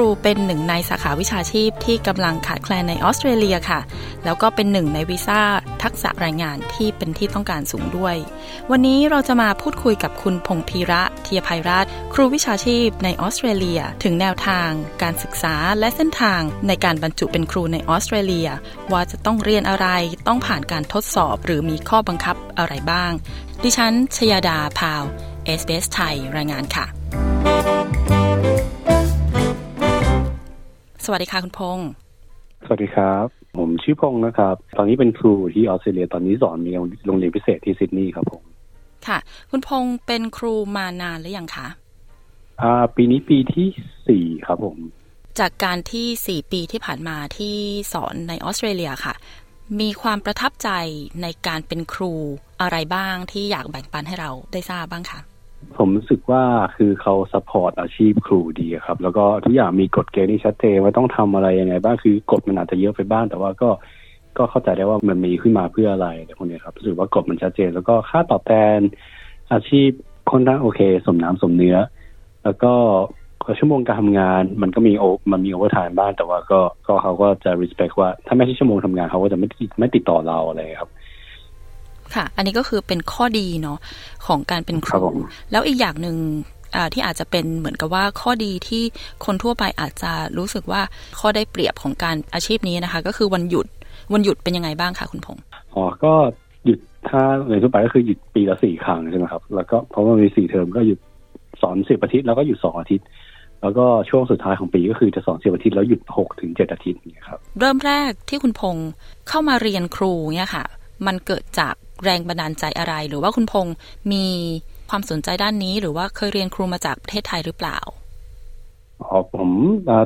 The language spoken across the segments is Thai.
รูเป็นหนึ่งในสาขาวิชาชีพที่กำลังขาดแคลนในออสเตรเลียค่ะ แล้วก็เป็นหนึ่งในวีซ่าทักษะแรงงานที่เป็นที่ต้องการสูงด้วย วันนี้เราจะมาพูดคุยกับคุณพงพีระเทียภัยรัตครูวิชาชีพในออสเตรเลีย ถึงแนวทาง การศึกษาและเส้นทางในการบรรจุเป็นครูในออสเตรเลีย ว่าจะต้องเรียนอะไรต้องผ่านการทดสอบหรือมีข้อบังคับอะไรบ้าง ดิฉันชยาดาพาวเวล SBS ไทยรายงานค่ะ วัสดีค่ะคุณพงศ์สวัสดีครับ ผมชื่อพงศ์นะครับ ตอนนี้เป็นครูที่ออสเตรเลียตอนนี้สอนมีโรงเรียนพิเศษที่ซิดนีย์ครับผมค่ะ คุณพงศ์เป็นครูมานานหรือยังคะอ่า ปีนี้ปีที่สี่ครับผม จากการที่สี่ปีที่ผ่านมาที่สอนในออสเตรเลียค่ะ มีความประทับใจในการเป็นครูอะไรบ้างที่อยากแบ่งปันให้เราได้ทราบบ้างคะ ผมรู้สึกว่าคือเขา support อาชีพครูดีครับ แล้วก็ทุกอย่างมีกฎเกณฑ์ที่ชัดเจนว่าต้องทำอะไรยังไงบ้างคือกฎมันอาจจะเยอะไปบ้าง แต่ว่าก็ก็เข้าใจได้ว่ามันมีขึ้นมาเพื่ออะไรแต่พวกนี้ครับรู้สึกว่ากฎมันชัดเจน แล้วก็ค่าตอบแทนอาชีพค่อนข้างโอเค สมน้ำสมเนื้อ แล้วก็ชั่วโมงการทำงาน มันก็มีโอมันมี overtime บ้างแต่ว่าก็ก็เขาก็จะ respect ว่าถ้าไม่ใช่ชั่วโมงทำงานเขาก็จะไม่ไม่ติดต่อเราอะไรครับ ค่ะ อันนี้ก็คือเป็นข้อดีเนาะของการเป็นครู แล้วอีกอย่างหนึ่งที่อาจจะเป็นเหมือนกับว่าข้อดีที่คนทั่วไปอาจจะรู้สึกว่าข้อได้เปรียบของการอาชีพนี้นะคะ ก็คือวันหยุดวันหยุดเป็นยังไงบ้างคะคุณพงศ์อ๋อก็หยุดถ้าในทั่วไปก็คือหยุดปีละสี่ครั้งใช่ไหมครับ แล้วก็เพราะว่ามีสี่เทอมก็หยุดสอนสิบอาทิตย์แล้วก็หยุดสองอาทิตย์ แล้วก็ช่วงสุดท้ายของปีก็คือจะสอนสิบอาทิตย์แล้วหยุดหกถึงเจ็ดอาทิตย์นี่ครับ เริ่มแรกที่คุณพงศ์เข้ามาเรียนครูเนี่ยค่ะ มันเกิดจาก แรงบันดาลใจอะไร หรือว่าคุณพงศ์มีความสนใจด้านนี้ หรือว่าเคยเรียนครูมาจากประเทศไทยหรือเปล่าอ๋อผม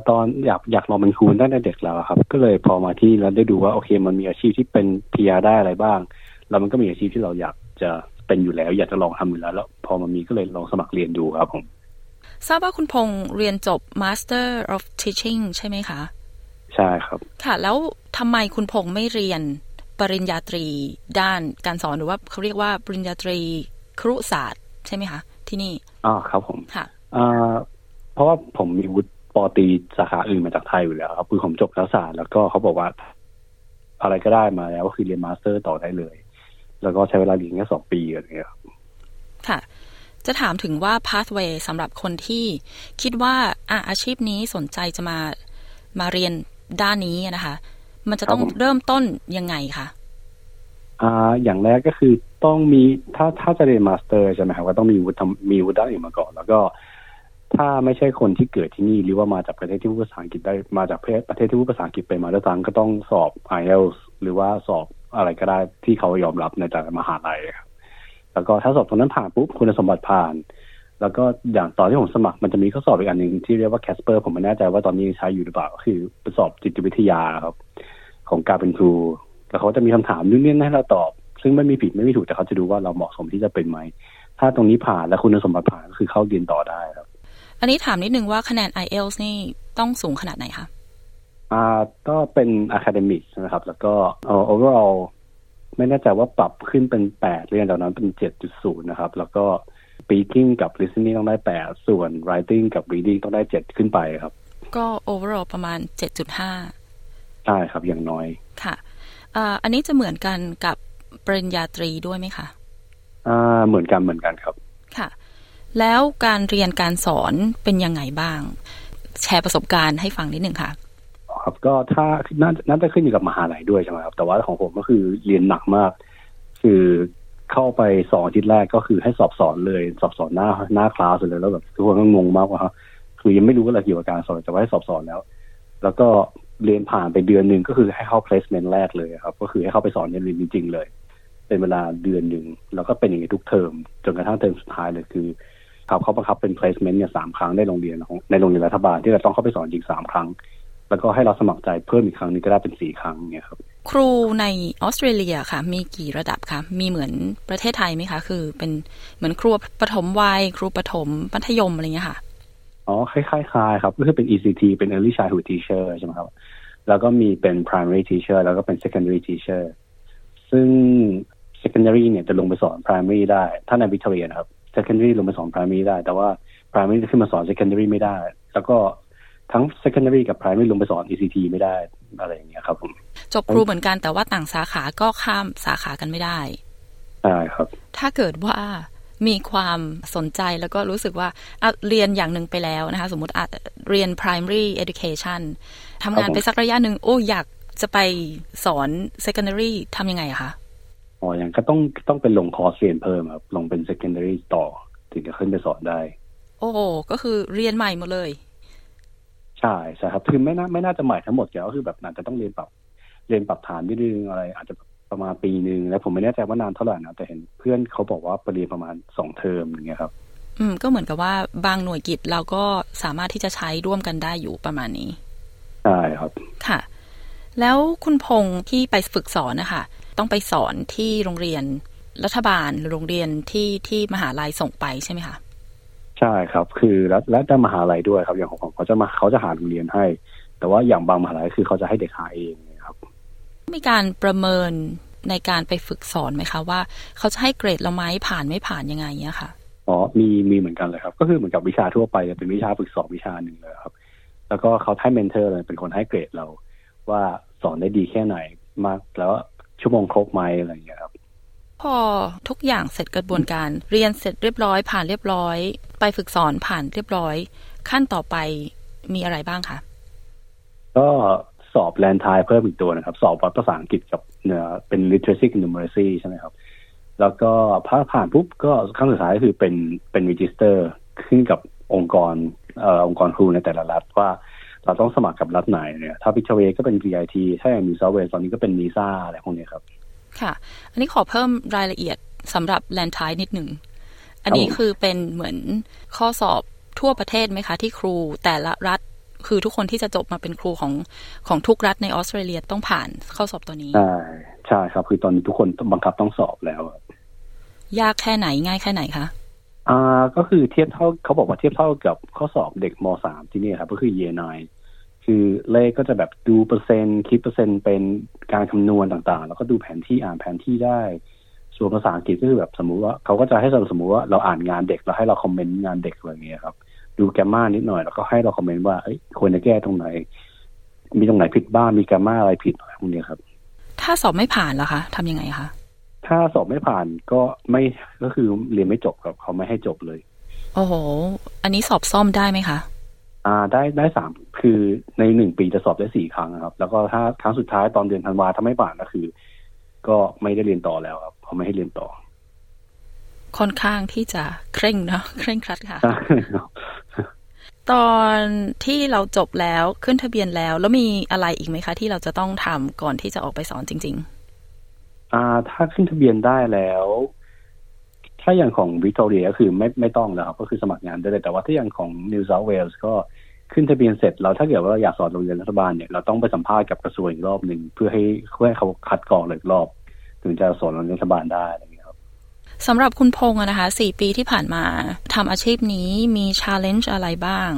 ตอนอยากอยากลองเป็นครูตั้งแต่เด็กแล้วครับ ก็เลยพอมาที่แล้วได้ดูว่าโอเค มันมีอาชีพที่เป็นพีอาได้อะไรบ้าง แล้วมันก็มีอาชีพที่เราอยากจะเป็นอยู่แล้ว อยากจะลองทำอยู่แล้วแล้ว พอมันมีก็เลยลองสมัครเรียนดูครับผมทราบว่าคุณพงศ์เรียนจบ Master of Teaching ใช่ไหมคะ ใช่ครับ ค่ะ แล้วทำไมคุณพงศ์ไม่เรียน ปริญญาตรีด้านการสอนหรือว่าเขาเรียกว่าปริญญาตรีครุศาสตร์ใช่ไหมคะ ที่นี่อ๋อครับผมค่ะอ่าเพราะว่าผมมีวุฒิป.ตรีสาขาอื่นมาจากไทยอยู่แล้วครับคือผมจบรัฐศาสตร์แล้วก็เขาบอกว่า อะไรก็ได้มาแล้วก็คือเรียน master ต่อได้เลย แล้วก็ใช้เวลาเรียนแค่สองปีอะไรเงี้ยครับค่ะ จะถามถึงว่า pathway สำหรับคนที่คิดว่าอะอาชีพนี้สนใจจะมามาเรียนด้านนี้นะคะ มันจะต้องเริ่มต้นยังไงคะอ่าอย่างแรกก็คือต้องมีถ้าถ้าจะเรียนมาสเตอร์ใช่ไหมครับก็ต้องมีวุฒิมีวุฒิด้านอื่นมาก่อน แล้วก็ ถ้าไม่ใช่คนที่เกิดที่นี่หรือว่ามาจากประเทศที่พูดภาษาอังกฤษได้มาจากประเทศที่พูดภาษาอังกฤษเป็นมาแล้วตังก็ต้องสอบ IELTS หรือว่าสอบอะไรก็ได้ที่เขายอมรับในแต่ละมหาลัยครับแล้วก็ถ้าสอบตรงนั้นผ่านปุ๊บคุณสมบัติผ่าน แล้วก็อย่างตอนที่ผมสมัครมันจะมีข้อสอบอีกอันหนึ่งที่เรียกว่าแคสเปอร์ผมไม่แน่ใจว่าตอนนี้ใช้อยู่หรือเปล่าคือสอบจิตวิทยาครับ ของการเป็นครู แล้วเขาจะมีคำถามนู่นนี่ให้เราตอบ ซึ่งไม่มีผิดไม่มีถูกแต่เขาจะดูว่าเราเหมาะสมที่จะเป็นไหม ถ้าตรงนี้ผ่านและคุณสมบัติผ่านก็คือเข้าเรียนต่อได้ครับ อันนี้ถามนิดนึงว่าคะแนน IELTS นี่ต้องสูงขนาดไหนคะอ่าก็เป็น academic นะครับ แล้วก็ overall ไม่แน่ใจว่าปรับขึ้นเป็นแปดเรียนตอนนั้นเป็นเจ็ดจุดศูนย์นะครับ แล้วก็ speaking กับ listening ต้องได้แปดส่วน writing กับ reading ต้องได้เจ็ดขึ้นไปครับ ก็ overall ประมาณเจ็ดจุดห้า ใช่ครับอย่างน้อยค่ะอันนี้จะเหมือนกันกับปริญญาตรีด้วยไหมคะอ่าเหมือนกันเหมือนกันครับ ค่ะ แล้วการเรียนการสอนเป็นยังไงบ้าง แชร์ประสบการณ์ให้ฟังนิดหนึ่งค่ะ ครับก็ถ้าน่าน่าจะขึ้นอยู่กับมหาลัยด้วยใช่ไหมครับ แต่ว่าของผมก็คือเรียนหนักมาก คือเข้าไปสองอาทิตย์แรกก็คือให้สอบสอนเลยสอบสอนหน้าหน้าคลาสเลยแล้วแบบทุกคนก็งงมากว่าคือยังไม่รู้อะไรเกี่ยวกับการสอนแต่ว่าให้สอบสอนแล้ว แล้วก็ เรียนผ่านไปเดือนหนึ่งก็คือให้เข้า placement แรกเลยครับ ก็คือให้เข้าไปสอนเรียนจริง ๆ เลย เป็นเวลาเดือนหนึ่งแล้วก็เป็นอย่างนี้ทุกเทอมจนกระทั่งเทอมสุดท้ายเลยคือเขาเขาบังคับเป็น placement เนี่ยสามครั้งในโรงเรียนของในโรงเรียนรัฐบาลที่เราต้องเข้าไปสอนจริงสามครั้ง แล้วก็ให้เราสมัครใจเพิ่มอีกครั้งนึงก็ได้เป็นสี่ครั้งเนี่ยครับครูในออสเตรเลียค่ะ มีกี่ระดับคะมีเหมือนประเทศไทยไหมคะ คือเป็นเหมือนครูปฐมวัยครูปฐมมัธยมอะไรเงี้ยค่ะ อ๋อคล้ายๆคล้ายครับ ก็คือเป็น ECT เป็น Early Childhood Teacher ใช่ไหมครับ แล้วก็มีเป็น Primary Teacher แล้วก็เป็น Secondary Teacher ซึ่ง Secondary เนี่ยจะลงไปสอน Primary ได้ ถ้าในวิทยานะครับ Secondary ลงไปสอน Primary ได้ แต่ว่า Primary ขึ้นมาสอน Secondary ไม่ได้ แล้วก็ทั้ง Secondary กับ Primary ลงไปสอน ECT ไม่ได้อะไรอย่างเงี้ยครับผมจบครูเหมือนกันแต่ว่าต่างสาขาก็ข้ามสาขากันไม่ได้ใช่ครับ ถ้าเกิดว่า มีความสนใจแล้วก็รู้สึกว่าอะเรียนอย่างหนึ่งไปแล้วนะคะ สมมติอะเรียน primary education ทำงานไปสักระยะหนึ่งโอ้อยากจะไปสอน secondary ทำยังไงอะคะอ๋ออย่างก็ต้องต้องเป็นลงคอร์สเรียนเพิ่มครับลงเป็น secondary ต่อ ถึงจะขึ้นไปสอนได้ โอ้โหก็คือเรียนใหม่หมดเลย ใช่ใช่ครับคือไม่น่าไม่น่าจะใหม่ทั้งหมดแกก็คือแบบน่าจะต้องเรียนปรับเรียนปรับฐานนิดนึงอะไร อาจจะ ประมาณปีหนึ่งแล้วผมไม่แน่ใจว่านานเท่าไหร่นะแต่เห็น เพื่อนเขาบอกว่าไปเรียนประมาณสองเทอมอย่างเงี้ยครับ อืม ก็เหมือนกับว่าบางหน่วยกิจเราก็สามารถที่จะใช้ร่วมกันได้อยู่ประมาณนี้ใช่ครับ ค่ะ แล้วคุณพงษ์ที่ไปฝึกสอนนะคะต้องไปสอนที่โรงเรียนรัฐบาลหรือโรงเรียนที่ที่มหาลัยส่งไปใช่ไหมคะใช่ครับ คือแล้วและแต่มหาลัยด้วยครับอย่างของผมเขาจะมาเขาจะหาโรงเรียนให้ แต่ว่าอย่างบางมหาลัยคือเขาจะให้เด็กหาเองครับ มีการประเมิน ในการไปฝึกสอนไหมคะว่า เขาจะให้เกรดเราไหมผ่านไม่ผ่านยังไงเนี้ยค่ะอ๋อมีมีเหมือนกันเลยครับ ก็คือเหมือนกับวิชาทั่วไปจะเป็นวิชาฝึกสอนวิชาหนึ่งเลยครับ แล้วก็เขาให้เมนเทอร์เลยเป็นคนให้เกรดเรา ว่าสอนได้ดีแค่ไหนมากแล้วชั่วโมงครบไหมอะไรอย่างเงี้ยครับ พอทุกอย่างเสร็จกระบวนการเรียนเสร็จเรียบร้อย ผ่านเรียบร้อย ไปฝึกสอนผ่านเรียบร้อย ขั้นต่อไปมีอะไรบ้างคะก็สอบแลนทายเพิ่มอีกตัวนะครับ สอบวัดภาษาอังกฤษกับ เนื้อเป็น literacy กับ numeracy ใช่ไหมครับ แล้วก็พอผ่านปุ๊บก็ขั้นสุดท้ายก็คือเป็นเป็น register ขึ้นกับองค์กรเอ่อองค์กรครูในแต่ละรัฐว่าเราต้องสมัครกับรัฐไหนเนี่ยถ้าพิชเวก็เป็น VIT ถ้าอย่างนิวเซาเวลตอนนี้ก็เป็นนีซ่าอะไรพวกนี้ครับ ค่ะ อันนี้ขอเพิ่มรายละเอียดสำหรับแลนทายนิดหนึ่ง อันนี้คือเป็นเหมือนข้อสอบทั่วประเทศไหมคะ ที่ครูแต่ละรัฐ คือทุกคนที่จะจบมาเป็นครูของของทุกรัฐในออสเตรเลียต้องผ่านข้อสอบตัวนี้ ใช่ใช่ครับ คือตอนนี้ทุกคนบังคับต้องสอบแล้ว ยากแค่ไหนง่ายแค่ไหนคะอ่าก็คือเทียบเท่าเขาบอกว่าเทียบเท่ากับข้อสอบเด็กมสามที่นี่ครับ ก็คือเยนายคือเลขก็จะแบบดูเปอร์เซ็นต์คิดเปอร์เซ็นต์เป็นการคำนวณต่างๆ แล้วก็ดูแผนที่อ่านแผนที่ได้ ส่วนภาษาอังกฤษก็คือแบบสมมุติว่าเขาก็จะให้เราสมมุติว่าเราอ่านงานเด็กแล้วให้เราคอมเมนต์งานเด็กอะไรอย่างเงี้ยครับ ดูแกรมมานิดหน่อย แล้วก็ให้เราคอมเมนต์ว่าเอ้ยควรจะแก้ตรงไหน มีตรงไหนผิดบ้างมีแกรมมาอะไรผิดอะไรพวกนี้ครับ ถ้าสอบไม่ผ่านล่ะคะทำยังไงคะถ้าสอบไม่ผ่านก็ไม่ก็คือเรียนไม่จบครับเขาไม่ให้จบเลย โอ้โห อันนี้สอบซ่อมได้ไหมคะอ่าได้ได้สามคือในหนึ่งปีจะสอบได้สี่ครั้งครับ แล้วก็ถ้าครั้งสุดท้ายตอนเดือนธันวาถ้าไม่ผ่านก็คือ ก็ไม่ได้เรียนต่อแล้วครับเขาไม่ให้เรียนต่อ ค่อนข้างที่จะเคร่งเนาะเคร่งครัดค่ะใช่ครับ ตอนที่เราจบแล้วขึ้นทะเบียนแล้ว แล้วมีอะไรอีกไหมคะ ที่เราจะต้องทำก่อนที่จะออกไปสอนจริง ๆ อ่า ถ้าขึ้นทะเบียนได้แล้ว ถ้าอย่างของวิกตอเรียก็คือไม่ไม่ต้องแล้วก็คือสมัครงานได้เลย แต่ว่าถ้าอย่างของนิวเซาท์เวลส์ก็ขึ้นทะเบียนเสร็จเราถ้าเกิดว่าเราอยากสอนโรงเรียนรัฐบาลเนี่ยเราต้องไปสัมภาษณ์กับกระทรวงอีกรอบหนึ่งเพื่อให้เพื่อให้เขาคัดกรองเลยอีกรอบ ถึงจะสอนโรงเรียนรัฐบาลได้ สำหรับคุณพงษ์อะนะคะสี่ปีที่ผ่านมาทำอาชีพนี้มี challenge อะไรบ้าง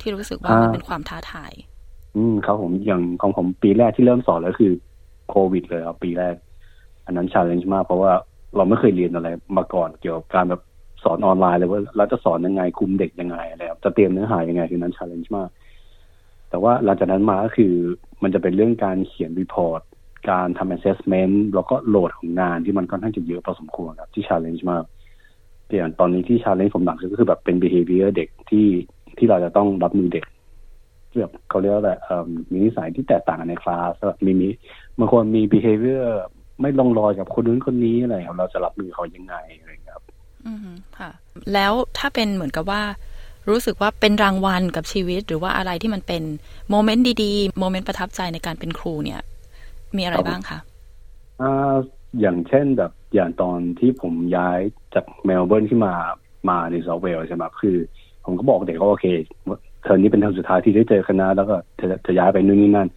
ที่รู้สึกว่ามันเป็นความท้าทาย อืมครับผมอย่างของผมปีแรกที่เริ่มสอนเลยคือโควิดเลยครับปีแรก อันนั้น challenge มากเพราะว่าเราไม่เคยเรียนอะไรมาก่อนเกี่ยวกับการแบบสอนออนไลน์เลยว่าเราจะสอนยังไงคุมเด็กยังไงอะไรครับจะเตรียมเนื้อหายังไงคือนั้น challenge มาก แต่ว่าหลังจากนั้นมาก็คือมันจะเป็นเรื่องการเขียน report การทำ assessment แล้วก็ load ของงานที่มันค่อนข้างจะเยอะพอสมควรครับที่ challenge มากอย่างตอนนี้ที่ challenge ผมหนักสุดก็คือแบบเป็น behavior เด็กที่ที่เราจะต้องรับมือเด็กแบบเขาเรียกว่าอะไรมีนิสัยที่แตกต่างกันในคลาสแบบมีมีบางคนมี behavior ไม่ลงรอยกับคนนู้นคนนี้อะไรครับเราจะรับมือเขายังไงอะไรครับ อืมค่ะ แล้วถ้าเป็นเหมือนกับว่า รู้สึกว่าเป็นรางวัลกับชีวิต หรือว่าอะไรที่มันเป็นmoment ดีๆ moment ประทับใจในการเป็นครูเนี่ย มีอะไรบ้างคะอ่าอย่างเช่นแบบอย่างตอนที่ผมย้ายจากเมลเบิร์นขึ้นมามานิวเซาท์เวลส์ใช่ไหมคือ ผมก็บอกเด็กว่าโอเคเทอมนี้เป็นเทอมสุดท้ายที่ได้เจอกันนะแล้วก็จะจะย้ายไปนู่นนี่นั่น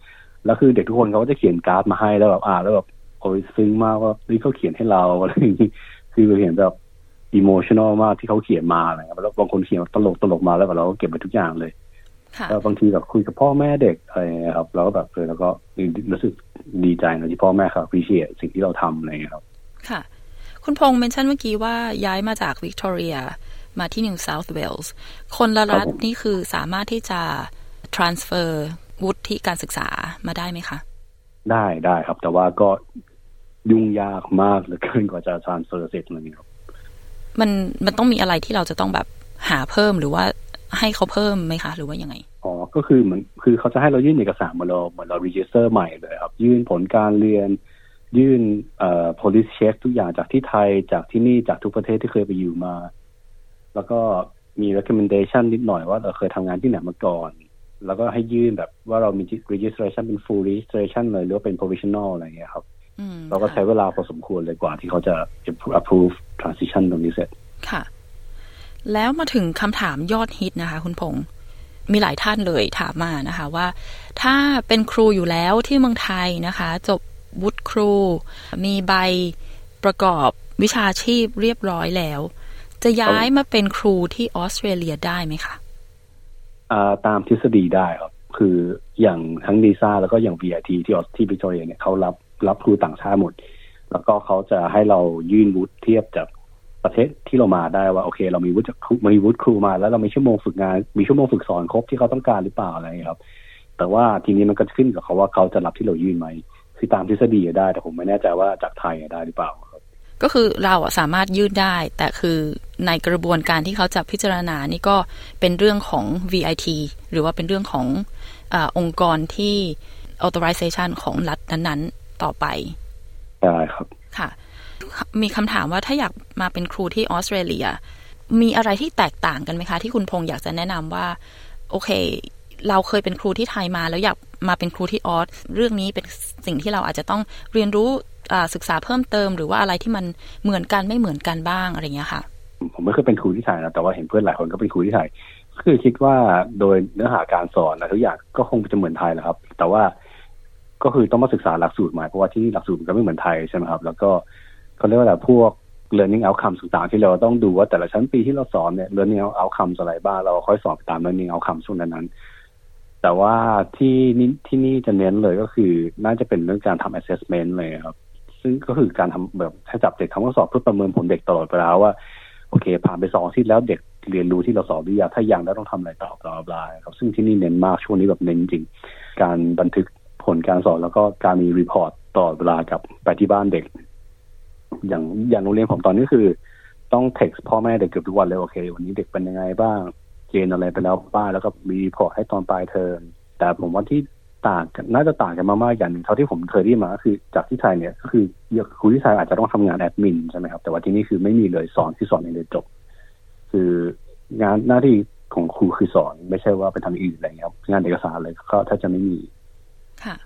แล้วคือเด็กทุกคนเขาก็จะเขียนการ์ดมาให้แล้วแบบอ่านแล้วแบบโอ้ยซึ้งมากว่าเฮ้ยเขาเขียนให้เราอะไรอย่างนี้คือเห็นแบบ emotional มากที่เขาเขียนมาอะไรเงี้ยแล้วบางคนเขียนตลกตลกมาแล้วแบบเราก็เก็บไปทุกอย่างเลย บางทีแบบคุยกับพ่อแม่เด็กอะไรเงี้ยครับเราก็แบบเออแล้วก็รู้สึกดีใจนะที่พ่อแม่เขา appreciate สิ่งที่เราทำอะไรเงี้ยครับ ค่ะ คุณพงษ์ mention เมื่อกี้ว่าย้ายมาจากวิกตอเรียมาที่นิวเซาท์เวลส์คนละรัฐครับผมนี่คือสามารถที่จะ transfer วุฒิการศึกษามาได้ไหมคะ ได้ได้ครับ แต่ว่าก็ยุ่งยากมากเหลือเกินกว่าจะ transfer เสร็จอะไรเงี้ยครับมันมันต้องมีอะไรที่เราจะต้องแบบหาเพิ่มหรือว่า ให้เขาเพิ่มไหมคะ หรือว่ายังไงอ๋อก็คือเหมือนคือเขาจะให้เรายื่นเอกสารเหมือนเราเหมือนเรา register ใหม่เลยครับ ยื่นผลการเรียน ยื่นเอ่อ police check ทุกอย่างจากที่ไทยจากที่นี่จากทุกประเทศที่เคยไปอยู่มา แล้วก็มี recommendation นิดหน่อยว่าเราเคยทำงานที่ไหนมาก่อน แล้วก็ให้ยื่นแบบว่าเรามี registration เป็น full registration เลยหรือว่าเป็น provisional อะไรอย่างเงี้ยครับอืมเราก็ใช้เวลาพอสมควรเลยกว่าที่เขาจะ approve transition ตรงนี้เสร็จค่ะ แล้วมาถึงคำถามยอดฮิตนะคะ คุณพงษ์มีหลายท่านเลยถามมานะคะว่า ถ้าเป็นครูอยู่แล้วที่เมืองไทยนะคะ จบวุฒิครู มีใบประกอบวิชาชีพเรียบร้อยแล้ว จะย้ายมาเป็นครูที่ออสเตรเลียได้ไหมคะาตามทฤษฎีได้ครับ คืออย่างทั้งดีซ่าแล้วก็อย่าง VIT ที่ออสที่วิกตอเรียเนี่ยเขารับรับครูต่างชาติหมด แล้วก็เขาจะให้เรายื่นวุฒิเทียบจาก ประเทศที่เรามาได้ว่าโอเค เรามีวุฒิจากครูมีวุฒิครูมา แล้วเรามีชั่วโมงฝึกงาน มีชั่วโมงฝึกสอนครบที่เขาต้องการหรือเปล่าอะไรอย่างเงี้ยครับ แต่ว่าทีนี้มันก็ขึ้นกับเขาว่าเขาจะรับที่เรายื่นไหมคือตามทฤษฎีอะได้ แต่ผมไม่แน่ใจว่าจากไทยอะได้หรือเปล่าครับ ก็คือเราอะสามารถยื่นได้ แต่คือในกระบวนการที่เขาจะพิจารณานี่ก็เป็นเรื่องของ VIT หรือว่าเป็นเรื่องของอาองค์กรที่ authorization ของรัฐนั้นๆ ต่อไปได้ครับค่ะ มีคำถามว่าถ้าอยากมาเป็นครูที่ออสเตรเลีย มีอะไรที่แตกต่างกันไหมคะ ที่คุณพงษ์อยากจะแนะนำว่า โอเค เราเคยเป็นครูที่ไทยมา แล้วอยากมาเป็นครูที่ออสเรื่องนี้เป็นสิ่งที่เราอาจจะต้องเรียนรู้ศึกษาเพิ่มเติม หรือว่าอะไรที่มันเหมือนกันไม่เหมือนกันบ้างอะไรอย่างเงี้ยค่ะ ผมไม่เคยเป็นครูที่ไทยนะแต่ว่าเห็นเพื่อนหลายคนก็เป็นครูที่ไทยคือคิดว่าโดยเนื้อหาการสอนนะทุกอย่างก็คงจะเหมือนไทยแหละครับ แต่ว่าก็คือต้องมาศึกษาหลักสูตรใหม่เพราะว่าที่นี่หลักสูตรมันก็ไม่เหมือนไทยใช่ไหมครับ แล้วก็ เขาเรียกว่าอะไรพวก learning outcomes ต่างๆที่เราต้องดูว่าแต่ละชั้นปีที่เราสอนเนี่ย learning outcomes อะไรบ้างเราค่อยสอนไปตาม learning outcomes ช่วงนั้นๆแต่ว่าที่นี่ที่นี่จะเน้นเลยก็คือน่าจะเป็นเรื่องการทำ assessment เลยครับ ซึ่งก็คือการทำแบบให้จับเด็กทำข้อสอบเพื่อประเมินผลเด็กตลอดเวลาว่า โอเค ผ่านไปสองอาทิตย์แล้วเด็กเรียนรู้ที่เราสอนหรือยังถ้ายังแล้วต้องทำอะไรต่อต่อปลายครับ ซึ่งที่นี่เน้นมากช่วงนี้แบบเน้นจริง การบันทึกผลการสอนแล้วก็การมี report ตลอดเวลากลับไปที่บ้านเด็ก อย่างอย่างโรงเรียนผมตอนนี้คือ ต้องเท็กซ์พ่อแม่เด็กเกือบทุกวันเลยโอเค วันนี้เด็กเป็นยังไงบ้างเรียนอะไรไปแล้วบ้างแล้วก็มีพอให้ตอนปลายเทอมแต่ผมว่าที่ต่างกันน่าจะต่างกันมากๆอย่างหนึ่งเท่าที่ผมเคยได้มาคือจากที่ไทยเนี่ยก็คือครูที่ไทยอาจจะต้องทำงานแอดมินใช่ไหมครับ แต่ว่าที่นี่คือไม่มีเลยสอนที่สอนในเรียนจบ คืองานหน้าที่ของครูคือสอน ไม่ใช่ว่าไปทำอื่นอะไรเงี้ยครับงานเอกสารอะไรก็ถ้าจะไม่มี ค่ะ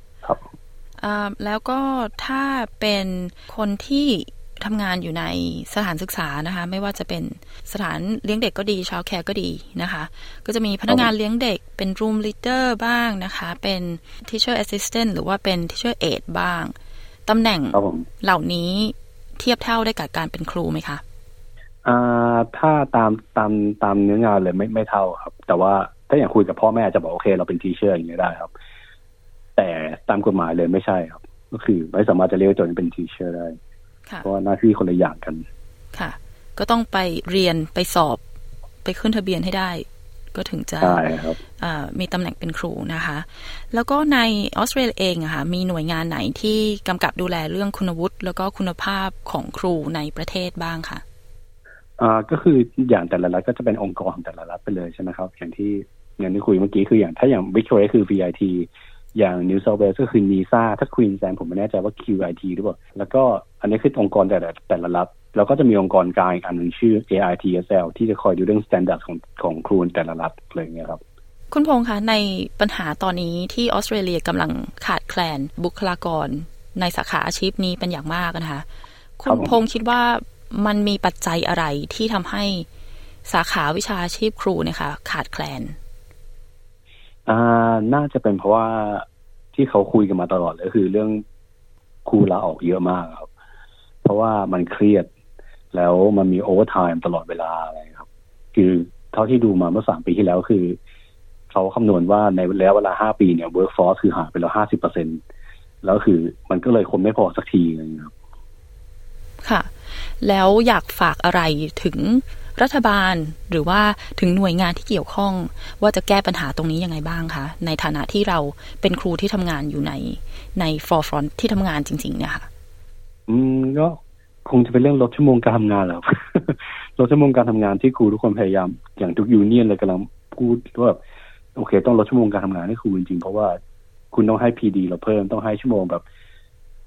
แล้วก็ถ้าเป็นคนที่ทำงานอยู่ในสถานศึกษานะคะ ไม่ว่าจะเป็นสถานเลี้ยงเด็กก็ดี childcare ก็ดีนะคะ ก็จะมีพนักงานเลี้ยงเด็กเป็น room leader บ้างนะคะ เป็น teacher assistant หรือว่าเป็น teacher aide บ้างตำแหน่งครับผมเหล่านี้เทียบเท่าได้กับการเป็นครูไหมคะอ่าถ้าตามตามตามเนื้องานเลยไม่ไม่เท่าครับ แต่ว่าถ้าอย่างคุยกับพ่อแม่จะบอกโอเค เราเป็น teacher อย่างเงี้ยได้ครับ แต่ตามกฎหมายเลยไม่ใช่ครับ ก็คือไม่สามารถจะเรียกว่าตนเป็น teacher ได้ค่ะเพราะว่าหน้าที่คนละอย่างกัน ค่ะ ก็ต้องไปเรียนไปสอบ ไปขึ้นทะเบียนให้ได้ ก็ถึงจะใช่ครับอ่ามีตำแหน่งเป็นครูนะคะ แล้วก็ในออสเตรเลียเองอะค่ะมีหน่วยงานไหนที่กำกับดูแลเรื่องคุณวุฒิแล้วก็คุณภาพของครูในประเทศบ้างค่ะอ่าก็คืออย่างแต่ละรัฐก็จะเป็นองค์กรของแต่ละรัฐไปเลยใช่ไหมครับ อย่างที่อย่างที่คุยเมื่อกี้คืออย่างถ้าอย่างวิกตอเรียคือ VIT อย่าง New South Wales ก็คือ NISA ถ้า Queensland ผมไม่แน่ใจว่า QIT หรือเปล่า แล้วก็อันนี้คือองค์กรแต่ละแต่ละรัฐแล้วก็จะมีองค์กรกลางอีกอันหนึ่งชื่อ AITSL ที่จะคอยดูเรื่อง standard ของของครูแต่ละรัฐอะไรอย่างเงี้ยครับ คุณพงษ์คะในปัญหาตอนนี้ที่ออสเตรเลียกำลังขาดแคลนบุคลากร ในสาขาอาชีพนี้เป็นอย่างมากนะคะ คุครัณบผมพงษ์คิดว่ามันมีปัจจัยอะไรที่ทำให้สาขาวิชาอาชีพครูเนี่ยค่ะขาดแคลน อ่าน่าจะเป็นเพราะว่าที่เขาคุยกันมาตลอดเลยคือเรื่องครูลาออกเยอะมากครับ เพราะว่ามันเครียด แล้วมันมี overtime ตลอดเวลาอะไรครับ คือเท่าที่ดูมาเมื่อสามปีที่แล้วคือ เขาคำนวณว่าในระยะเวลาห้าปีเนี่ย workforce คือหายไปแล้วห้าสิบเปอร์เซ็นต์แล้วคือ มันก็เลยคนไม่พอสักทีเลยครับ ค่ะ แล้วอยากฝากอะไรถึง รัฐบาลหรือว่าถึงหน่วยงานที่เกี่ยวข้อง ว่าจะแก้ปัญหาตรงนี้ยังไงบ้างคะ ในฐานะที่เราเป็นครูที่ทำงานอยู่ในใน forefront ที่ทำงานจริง ๆ เนี่ยค่ะ อืมก็คงจะเป็นเรื่องลดชั่วโมงการทำงานแล้วลดชั่วโมงการทำงานที่ครูทุกคนพยายาม อย่างทุกยูเนียนเลยกำลังพูดว่าโอเค ต้องลดชั่วโมงการทำงานให้ครูจริงๆเพราะว่าคุณต้องให้ PD เราเพิ่มต้องให้ชั่วโมงแบบ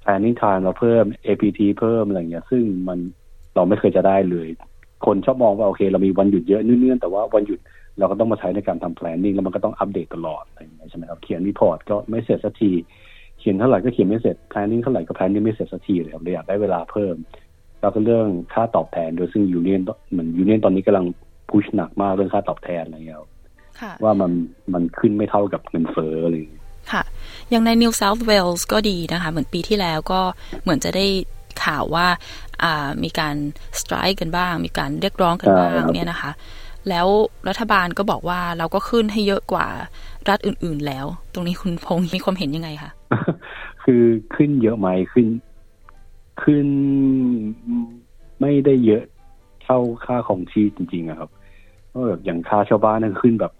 planning time เราเพิ่ม APT เพิ่มอะไรอย่างเงี้ย ซึ่งมันเราไม่เคยจะได้เลย คนชอบมองว่าโอเค เรามีวันหยุดเยอะเนืองๆแต่ว่าวันหยุดเราก็ต้องมาใช้ในการทำ planning แล้วมันก็ต้องอัปเดตตลอดอะไรอย่างเงี้ยใช่ไหมครับเขียน report ก็ไม่เสร็จสักที เขียนเท่าไหร่ก็เขียนไม่เสร็จ planning เท่าไหร่ก็ planning ไม่เสร็จสักทีเลยครับเลยอยากได้เวลาเพิ่ม แล้วก็เรื่องค่าตอบแทนโดยซึ่ง union เหมือน union ตอนนี้กำลัง push หนักมากเรื่องค่าตอบแทนอะไรเงี้ยครับค่ะว่ามันมันขึ้นไม่เท่ากับเงินเฟ้ออะไรอย่างเงี้ยค่ะอย่างใน New South Wales ก็ดีนะคะ เหมือนปีที่แล้วก็เหมือนจะได้ ข่าวว่าอ่ามีการสไตร์กันบ้าง มีการเรียกร้องกันบ้างใช่ครับเนี่ยนะคะ แล้วรัฐบาลก็บอกว่าเราก็ขึ้นให้เยอะกว่ารัฐอื่น ๆ แล้ว ตรงนี้คุณพงษ์มีความเห็นยังไงคะคือขึ้นเยอะไหมขึ้น ขึ้นไม่ได้เยอะเท่าค่าของชีพจริง ๆอะครับเพราะแบบอย่างค่าชาวบ้านนั่นขึ้นแบบ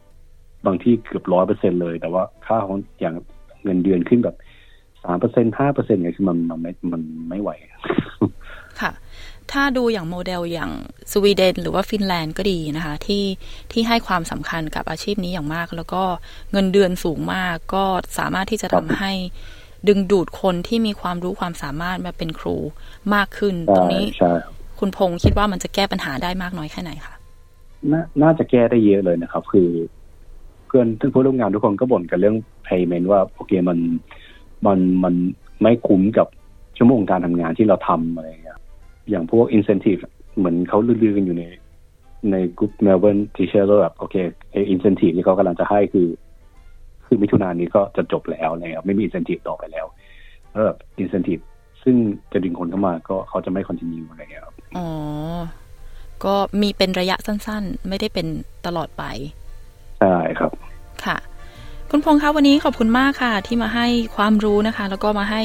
บางที่เกือบร้อยเปอร์เซ็นเลย แต่ว่าค่าของอย่างเงินเดือนขึ้นแบบ สามเปอร์เซ็นห้าเปอร์เซ็นต์ไงคือมันมันไม่มันไม่ไหว ค่ะ ถ้าดูอย่างโมเดลอย่างสวีเดน หรือว่าฟินแลนด์ก็ดีนะคะ ที่ที่ให้ความสำคัญกับอาชีพนี้อย่างมาก แล้วก็เงินเดือนสูงมาก ก็สามารถที่จะทำให้ดึงดูดคนที่มีความรู้ความสามารถมาเป็นครูมากขึ้น ตรงนี้ใช่คุณพงษ์คิดว่ามันจะแก้ปัญหาได้มากน้อยแค่ไหนคะนาน่าจะแก้ได้เยอะเลยนะครับ คือเพื่อนเพื่อนร่วมงานทุกคนก็บ่นกันเรื่อง payment ว่าโอเคมัน มันมันไม่คุ้มกับชั่วโมงการทำงานที่เราทำอะไรอย่างเงี้ยอย่างพวก incentive เหมือนเขาลือๆกันอยู่ในในกลุ่ม Melbourne Teacher แล้วแบบโอเคไอ้ incentive ที่เขากำลังจะให้คือ คือมิถุนายนนี้ก็จะจบแล้วนะครับไม่มี incentive ต่อไปแล้วแล้วแบบ incentive ซึ่งจะดึงคนเข้ามาก็เขาจะไม่ continue อะไรอย่างเงี้ยครับอ๋อ ก็มีเป็นระยะสั้นๆ ไม่ได้เป็นตลอดไป ใช่ครับ ค่ะ คุณพงษ์คะวันนี้ขอบคุณมากค่ะ ที่มาให้ความรู้นะคะ แล้วก็มาให้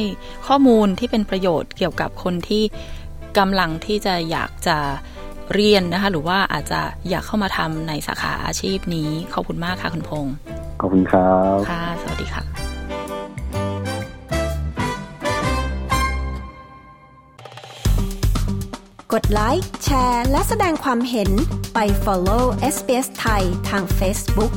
ข้อมูลที่เป็นประโยชน์เกี่ยวกับคนที่กำลังที่จะอยากจะเรียนนะคะ หรือว่าอาจจะอยากเข้ามาทำในสาขาอาชีพนี้ขอบคุณมากค่ะ คุณพงษ์ขอบคุณครับค่ะ สวัสดีค่ะ กดไลค์แชร์ และแสดงความเห็นไป follow SBS ไทยทาง Facebook